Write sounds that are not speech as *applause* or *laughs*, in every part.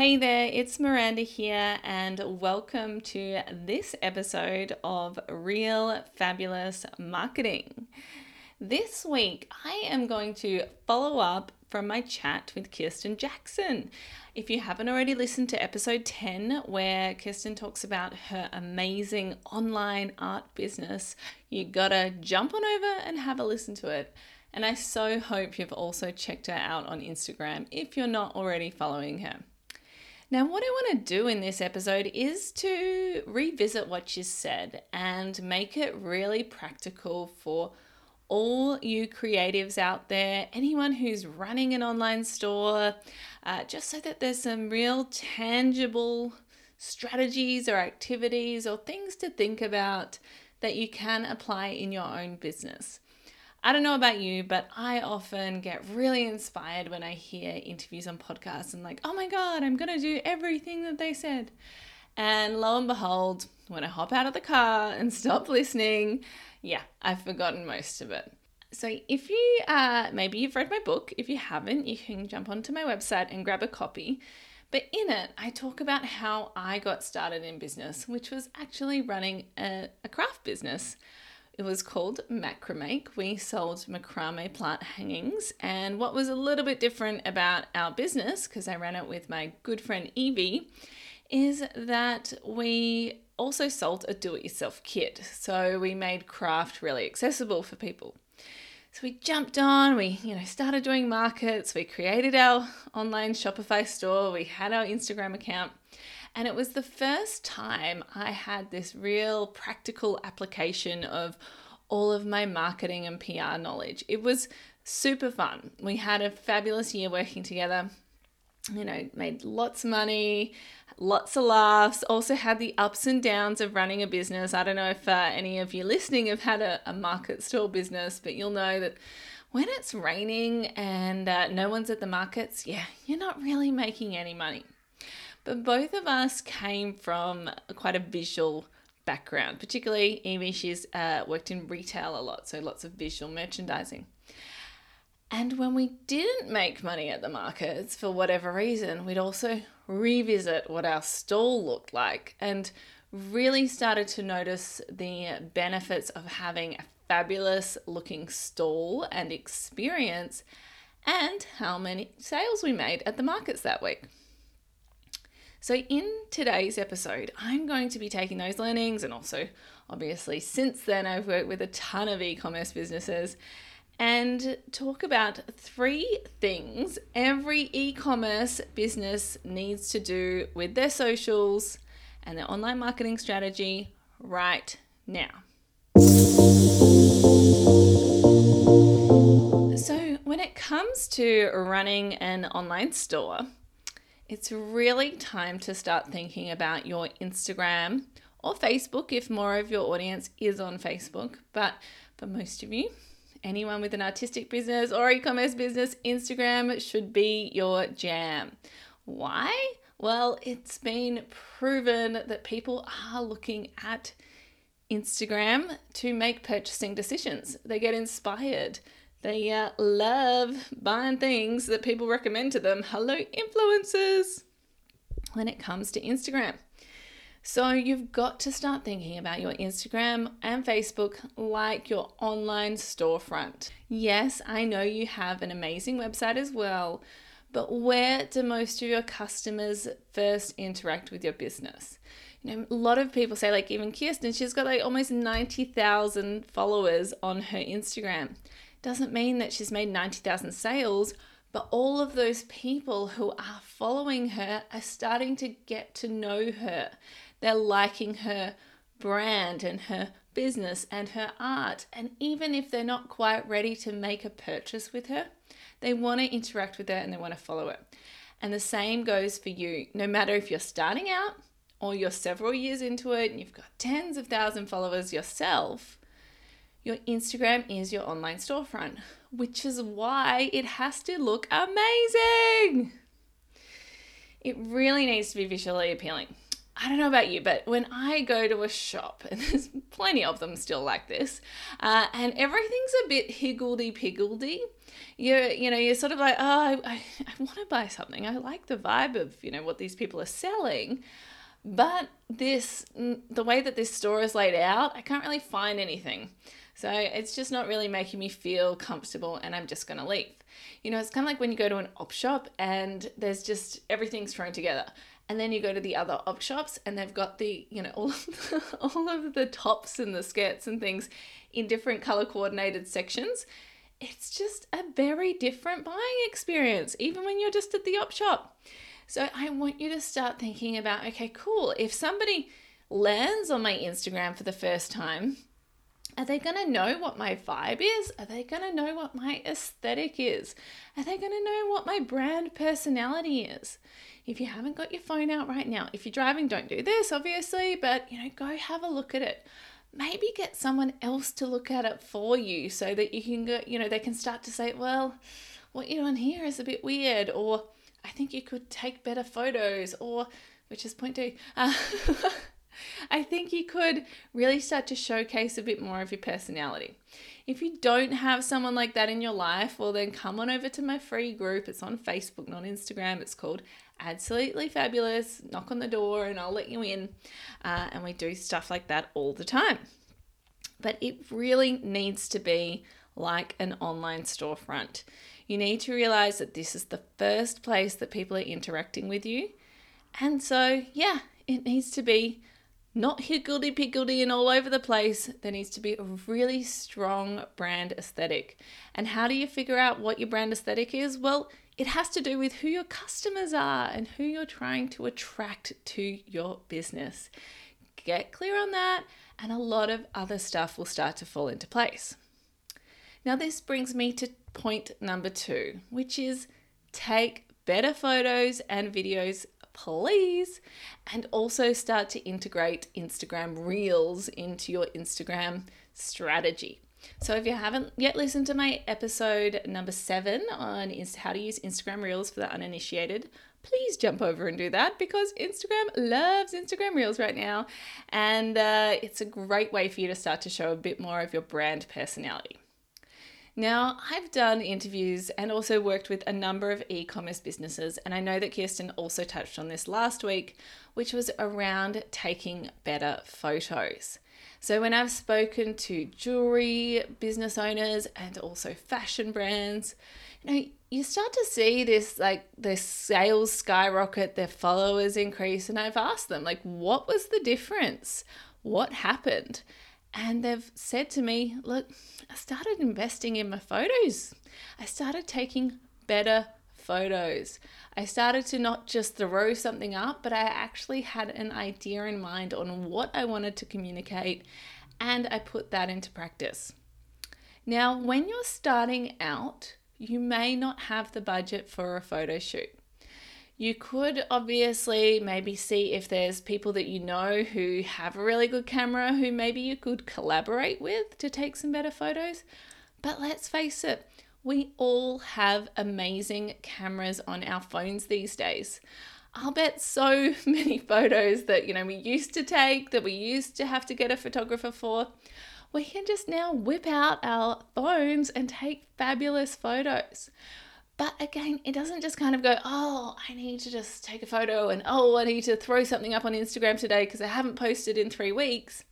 Hey there, it's Miranda here, and welcome to this episode of Real Fabulous Marketing. This week, I am going to follow up from my chat with Kirsten Jackson. If you haven't already listened to episode 10, where Kirsten talks about her amazing online art business, you gotta jump on over and have a listen to it. And I so hope you've also checked her out on Instagram if you're not already following her. Now, what I want to do in this episode is to revisit what you said and make it really practical for all you creatives out there, anyone who's running an online store, uh, just so that there's some real tangible strategies or activities or things to think about that you can apply in your own business. I don't know about you, but I often get really inspired when I hear interviews on podcasts and, like, oh my God, I'm going to do everything that they said. And lo and behold, when I hop out of the car and stop listening, yeah, I've forgotten most of it. So if you uh, maybe you've read my book, if you haven't, you can jump onto my website and grab a copy. But in it, I talk about how I got started in business, which was actually running a, a craft business. It was called Macramake. We sold macrame plant hangings. And what was a little bit different about our business, because I ran it with my good friend Evie, is that we also sold a do it yourself kit. So we made craft really accessible for people. So we jumped on, we, you know, started doing markets, we created our online Shopify store, we had our Instagram account. And it was the first time I had this real practical application of all of my marketing and PR knowledge. It was super fun. We had a fabulous year working together. You know, made lots of money, lots of laughs, also had the ups and downs of running a business. I don't know if uh, any of you listening have had a, a market stall business, but you'll know that when it's raining and uh, no one's at the markets, yeah, you're not really making any money. But both of us came from quite a visual background, particularly Amy, she's uh, worked in retail a lot, so lots of visual merchandising. And when we didn't make money at the markets for whatever reason, we'd also revisit what our stall looked like and really started to notice the benefits of having a fabulous looking stall and experience and how many sales we made at the markets that week. So, in today's episode, I'm going to be taking those learnings, and also, obviously, since then, I've worked with a ton of e commerce businesses and talk about three things every e commerce business needs to do with their socials and their online marketing strategy right now. So, when it comes to running an online store, it's really time to start thinking about your Instagram or Facebook if more of your audience is on Facebook. But for most of you, anyone with an artistic business or e commerce business, Instagram should be your jam. Why? Well, it's been proven that people are looking at Instagram to make purchasing decisions. They get inspired they uh, love buying things that people recommend to them. Hello, influencers, when it comes to Instagram. So you've got to start thinking about your Instagram and Facebook like your online storefront. Yes, I know you have an amazing website as well, but where do most of your customers first interact with your business? You know, a lot of people say, like even Kirsten, she's got like almost 90,000 followers on her Instagram doesn't mean that she's made 90,000 sales, but all of those people who are following her are starting to get to know her. They're liking her brand and her business and her art. And even if they're not quite ready to make a purchase with her, they want to interact with her and they want to follow her. And the same goes for you. No matter if you're starting out or you're several years into it and you've got tens of thousand followers yourself, your Instagram is your online storefront, which is why it has to look amazing. It really needs to be visually appealing. I don't know about you, but when I go to a shop, *laughs* and there's plenty of them still like this, uh, and everything's a bit higgledy piggledy, you you know you're sort of like, oh, I, I want to buy something. I like the vibe of you know what these people are selling, but this the way that this store is laid out, I can't really find anything. So it's just not really making me feel comfortable, and I'm just gonna leave. You know, it's kind of like when you go to an op shop and there's just everything's thrown together. And then you go to the other op shops and they've got the you know *laughs* all of the, all of the tops and the skirts and things in different color coordinated sections. It's just a very different buying experience even when you're just at the op shop. So i want you to start thinking about okay cool if somebody lands on my instagram for the first time are they going to know what my vibe is? Are they going to know what my aesthetic is? Are they going to know what my brand personality is? If you haven't got your phone out right now, if you're driving, don't do this, obviously, but you know, go have a look at it. Maybe get someone else to look at it for you so that you can go, you know, they can start to say, well, what you're doing here is a bit weird, or I think you could take better photos, or which is point two. Uh, *laughs* I think you could really start to showcase a bit more of your personality. If you don't have someone like that in your life, well, then come on over to my free group. It's on Facebook, not Instagram. It's called Absolutely Fabulous. Knock on the door and I'll let you in. Uh, and we do stuff like that all the time. But it really needs to be like an online storefront. You need to realize that this is the first place that people are interacting with you. And so, yeah, it needs to be not higgledy piggledy and all over the place. There needs to be a really strong brand aesthetic. And how do you figure out what your brand aesthetic is? Well, it has to do with who your customers are and who you're trying to attract to your business. Get clear on that, and a lot of other stuff will start to fall into place. Now, this brings me to point number two, which is take better photos and videos please. And also start to integrate Instagram Reels into your Instagram strategy. So, if you haven't yet listened to my episode number seven on how to use Instagram Reels for the uninitiated, please jump over and do that because Instagram loves Instagram Reels right now. And uh, it's a great way for you to start to show a bit more of your brand personality. Now, I've done interviews and also worked with a number of e commerce businesses, and I know that Kirsten also touched on this last week, which was around taking better photos. So, when I've spoken to jewelry business owners and also fashion brands, you know, you start to see this like their sales skyrocket, their followers increase, and I've asked them, like, what was the difference? What happened? And they've said to me, Look, I started investing in my photos. I started taking better photos. I started to not just throw something up, but I actually had an idea in mind on what I wanted to communicate and I put that into practice. Now, when you're starting out, you may not have the budget for a photo shoot. You could obviously maybe see if there's people that you know who have a really good camera who maybe you could collaborate with to take some better photos. But let's face it, we all have amazing cameras on our phones these days. I'll bet so *laughs* many photos that you know we used to take that we used to have to get a photographer for. We can just now whip out our phones and take fabulous photos. But again, it doesn't just kind of go, oh, I need to just take a photo and oh, I need to throw something up on Instagram today because I haven't posted in three weeks.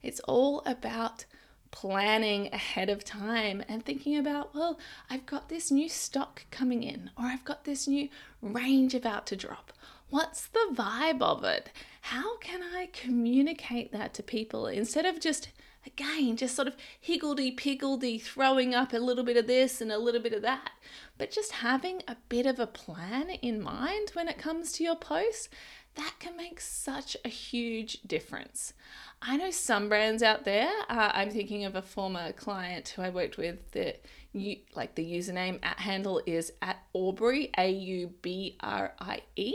It's all about planning ahead of time and thinking about, well, I've got this new stock coming in, or I've got this new range about to drop. What's the vibe of it? How can I communicate that to people instead of just Again, just sort of higgledy piggledy, throwing up a little bit of this and a little bit of that. But just having a bit of a plan in mind when it comes to your posts, that can make such a huge difference. I know some brands out there. Uh, I'm thinking of a former client who I worked with. That you like the username at handle is at Aubrie A U B R I E.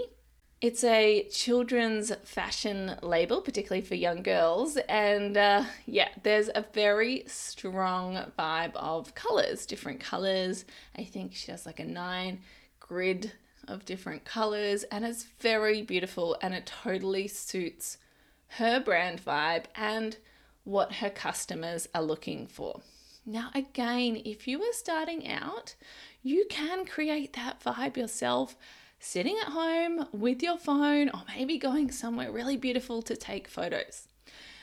It's a children's fashion label, particularly for young girls. And uh, yeah, there's a very strong vibe of colors, different colors. I think she has like a nine grid of different colors and it's very beautiful and it totally suits her brand vibe and what her customers are looking for. Now, again, if you are starting out, you can create that vibe yourself sitting at home with your phone or maybe going somewhere really beautiful to take photos.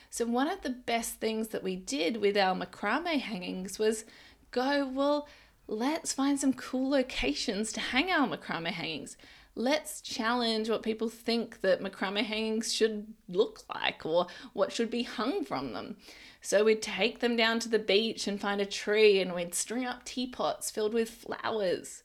So, one of the best things that we did with our macrame hangings was go, well, let's find some cool locations to hang our macrame hangings. Let's challenge what people think that macrame hangings should look like or what should be hung from them. So we'd take them down to the beach and find a tree and we'd string up teapots filled with flowers.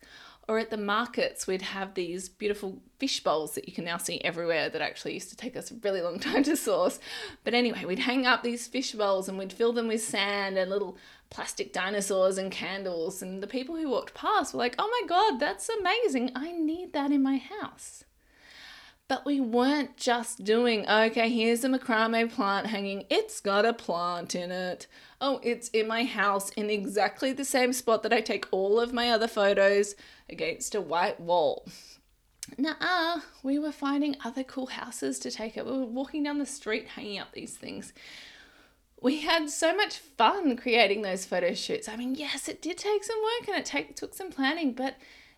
Or at the markets, we'd have these beautiful fish bowls that you can now see everywhere that actually used to take us a really long *laughs* time to source. But anyway, we'd hang up these fish bowls and we'd fill them with sand and little plastic dinosaurs and candles. And the people who walked past were like, oh my God, that's amazing. I need that in my house. But we weren't just doing, okay, here's a macrame plant hanging. It's got a plant in it. Oh, it's in my house in exactly the same spot that I take all of my other photos against a white wall. Nah, we were finding other cool houses to take it. We were walking down the street hanging up these things. We had so much fun creating those photo shoots. I mean, yes, it did take some work and it take, took some planning, but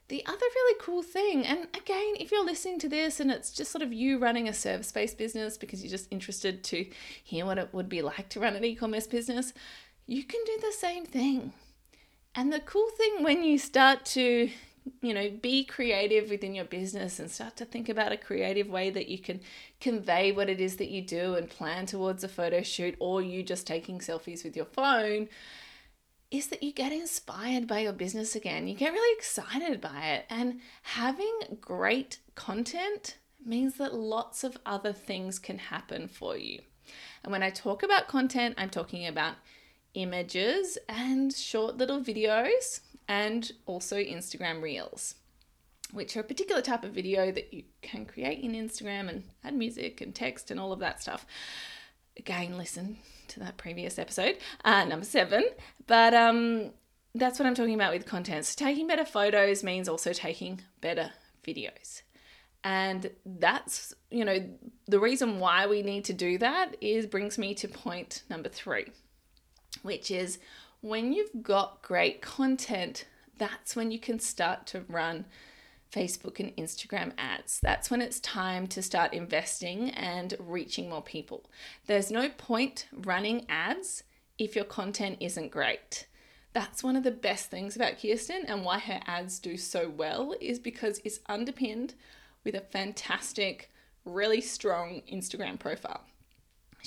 the other really cool thing, and again, if you're listening to this and it's just sort of you running a service based business because you're just interested to hear what it would be like to run an e commerce business, you can do the same thing. And the cool thing when you start to, you know, be creative within your business and start to think about a creative way that you can convey what it is that you do and plan towards a photo shoot or you just taking selfies with your phone is that you get inspired by your business again. You get really excited by it. And having great content means that lots of other things can happen for you. And when I talk about content, I'm talking about images and short little videos and also Instagram Reels, which are a particular type of video that you can create in Instagram and add music and text and all of that stuff. Again, listen to that previous episode, uh, number seven. But um, that's what I'm talking about with content. So taking better photos means also taking better videos. And that's, you know, the reason why we need to do that is brings me to point number three, which is when you've got great content, that's when you can start to run Facebook and Instagram ads. That's when it's time to start investing and reaching more people. There's no point running ads if your content isn't great. That's one of the best things about Kirsten and why her ads do so well is because it's underpinned with a fantastic, really strong Instagram profile.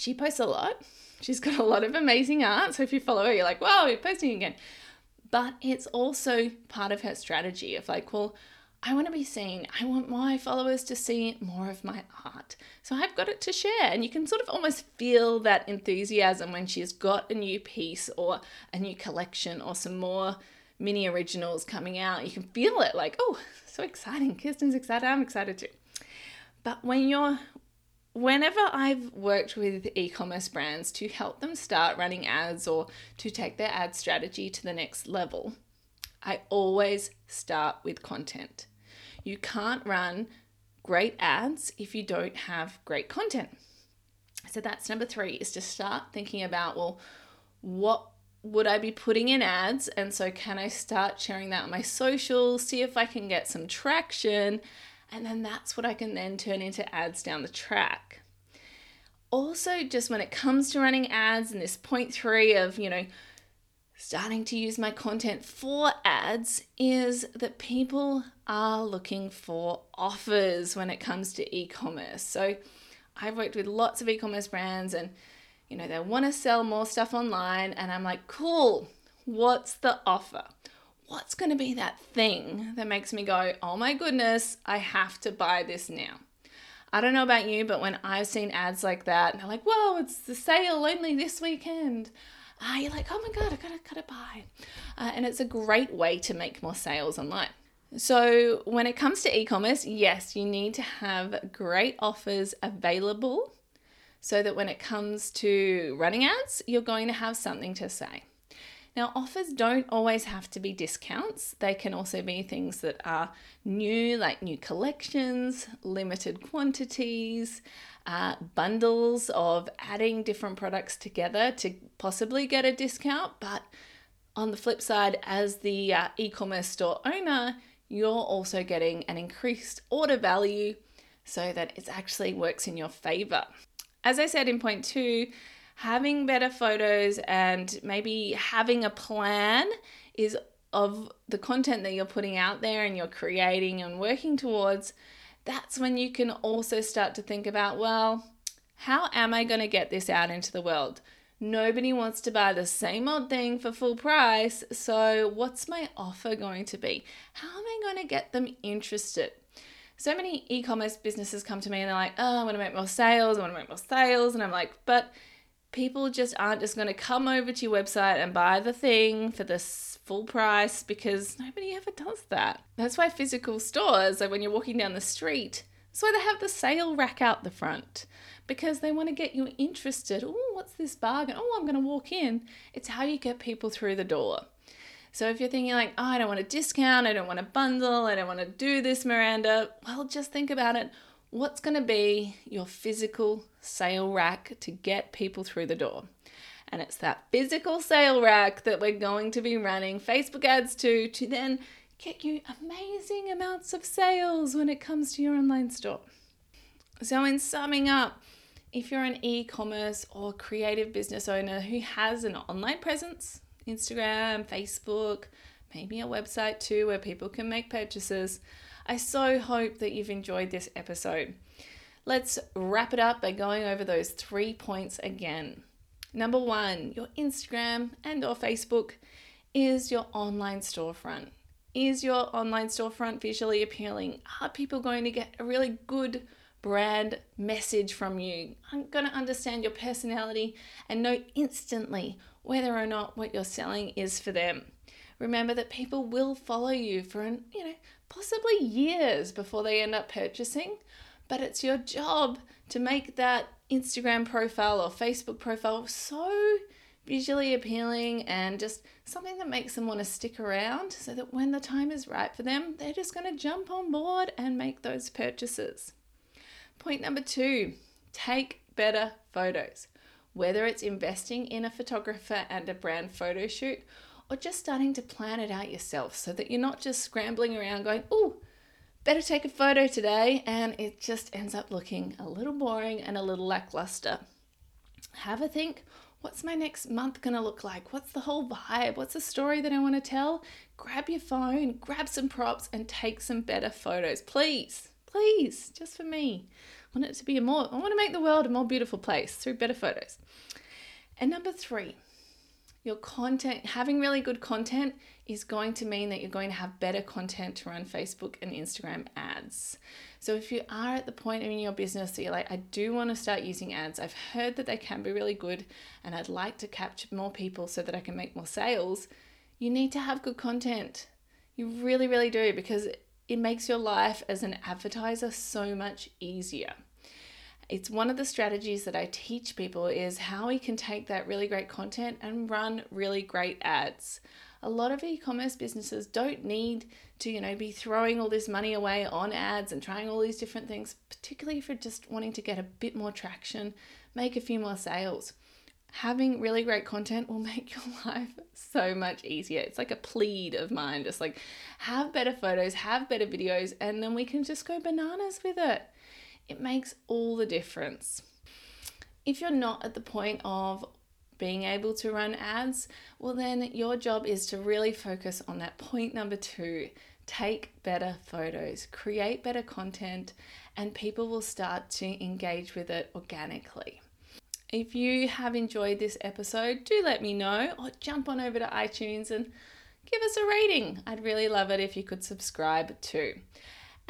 She posts a lot. She's got a lot of amazing art. So if you follow her, you're like, wow, you're posting again. But it's also part of her strategy of like, well, I want to be seen. I want my followers to see more of my art. So I've got it to share. And you can sort of almost feel that enthusiasm when she's got a new piece or a new collection or some more mini originals coming out. You can feel it like, oh, so exciting. Kirsten's excited. I'm excited too. But when you're, whenever I've worked with e commerce brands to help them start running ads or to take their ad strategy to the next level, I always start with content. You can't run great ads if you don't have great content. So that's number three is to start thinking about, well, what would I be putting in ads? And so can I start sharing that on my socials, see if I can get some traction? And then that's what I can then turn into ads down the track. Also, just when it comes to running ads and this point three of, you know, starting to use my content for ads is that people are looking for offers when it comes to e-commerce. So I've worked with lots of e-commerce brands and you know they want to sell more stuff online and I'm like, "Cool. What's the offer?" What's going to be that thing that makes me go, "Oh my goodness, I have to buy this now." I don't know about you, but when I've seen ads like that, and they're like, "Whoa, it's the sale only this weekend." ah, you're like, oh my God, I gotta, gotta buy. Uh, and it's a great way to make more sales online. So, when it comes to e commerce, yes, you need to have great offers available so that when it comes to running ads, you're going to have something to say. Now, offers don't always have to be discounts, they can also be things that are new, like new collections, limited quantities, uh, bundles of adding different products together to possibly get a discount. But on the flip side, as the uh, e commerce store owner, you're also getting an increased order value so that it actually works in your favor. As I said in point two, having better photos and maybe having a plan is of the content that you're putting out there and you're creating and working towards, that's when you can also start to think about, well, how am I going to get this out into the world? Nobody wants to buy the same old thing for full price, so what's my offer going to be? How am I going to get them interested? so many e-commerce businesses come to me and they're like, oh, I want to make more sales, I want to make more sales. And I'm like, but people just aren't just going to come over to your website and buy the thing for this full price because nobody ever does that. That's why physical stores, like when you're walking down the street, that's why they have the sale rack out the front because they want to get you interested. Oh, what's this bargain? Oh, I'm going to walk in. It's how you get people through the door. So if you're thinking like, oh, I don't want a discount, I don't want a bundle, I don't want to do this, Miranda, well, just think about it. What's going to be your physical sale rack to get people through the door? And it's that physical sale rack that we're going to be running Facebook ads to to then get you amazing amounts of sales when it comes to your online store. So, in summing up, if you're an e commerce or creative business owner who has an online presence, Instagram, Facebook, maybe a website too where people can make purchases. I so hope that you've enjoyed this episode. Let's wrap it up by going over those three points again. Number 1, your Instagram and or Facebook is your online storefront. Is your online storefront visually appealing? Are people going to get a really good brand message from you? I'm going to understand your personality and know instantly whether or not what you're selling is for them. Remember that people will follow you for, an, you know, possibly years before they end up purchasing, but it's your job to make that Instagram profile or Facebook profile so visually appealing and just something that makes them want to stick around so that when the time is right for them, they're just going to jump on board and make those purchases. Point number two take better photos whether it's investing in a photographer and a brand photo shoot or just starting to plan it out yourself so that you're not just scrambling around going, oh, better take a photo today, and it just ends up looking a little boring and a little lackluster. Have a think what's my next month going to look like? What's the whole vibe? What's the story that I want to tell? Grab your phone, grab some props, and take some better photos. Please, please, just for me. I want it to be a more, I want to make the world a more beautiful place through better photos. And number three, your content, having really good content is going to mean that you're going to have better content to run Facebook and Instagram ads. So if you are at the point in your business that you're like, I do want to start using ads, I've heard that they can be really good and I'd like to capture more people so that I can make more sales, you need to have good content. You really, really do because it makes your life as an advertiser so much easier. It's one of the strategies that I teach people is how we can take that really great content and run really great ads. A lot of e-commerce businesses don't need to, you know, be throwing all this money away on ads and trying all these different things, particularly if you're just wanting to get a bit more traction, make a few more sales having really great content will *laughs* make your life so much easier. It's like a plead of mine, just like have better photos, have better videos, and then we can just go bananas with it. It makes all the difference. If you're not at the point of being able to run ads, well, then your job is to really focus on that point number two take better photos, create better content, and people will start to engage with it organically. If you have enjoyed this episode, do let me know or jump on over to iTunes and give us a rating. I'd really love it if you could subscribe too.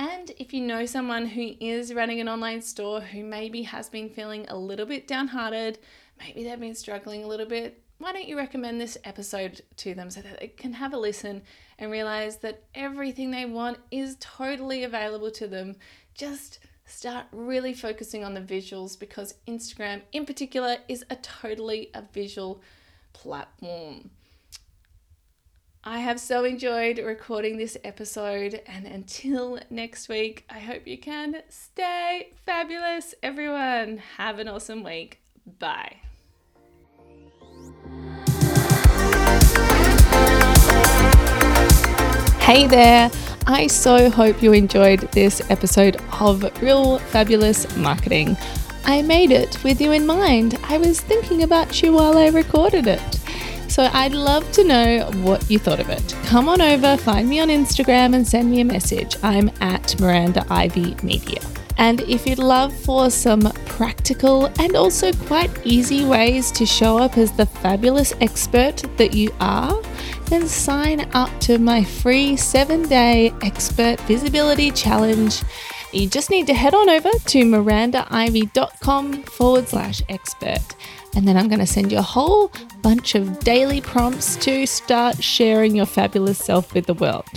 And if you know someone who is running an online store who maybe has been feeling a little bit downhearted, maybe they've been struggling a little bit, why don't you recommend this episode to them so that they can have a listen and realize that everything they want is totally available to them? Just start really focusing on the visuals because Instagram, in particular, is a totally a visual platform. I have so enjoyed recording this episode, and until next week, I hope you can stay fabulous, everyone. Have an awesome week. Bye. Hey there! I so hope you enjoyed this episode of Real Fabulous Marketing. I made it with you in mind. I was thinking about you while I recorded it. So I'd love to know what you thought of it. Come on over, find me on Instagram, and send me a message. I'm at Miranda Ivy Media. And if you'd love for some practical and also quite easy ways to show up as the fabulous expert that you are, then sign up to my free seven day expert visibility challenge. You just need to head on over to mirandaivy.com forward slash expert. And then I'm going to send you a whole bunch of daily prompts to start sharing your fabulous self with the world.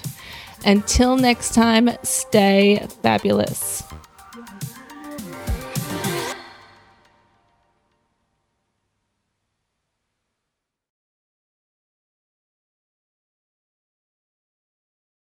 Until next time, stay fabulous.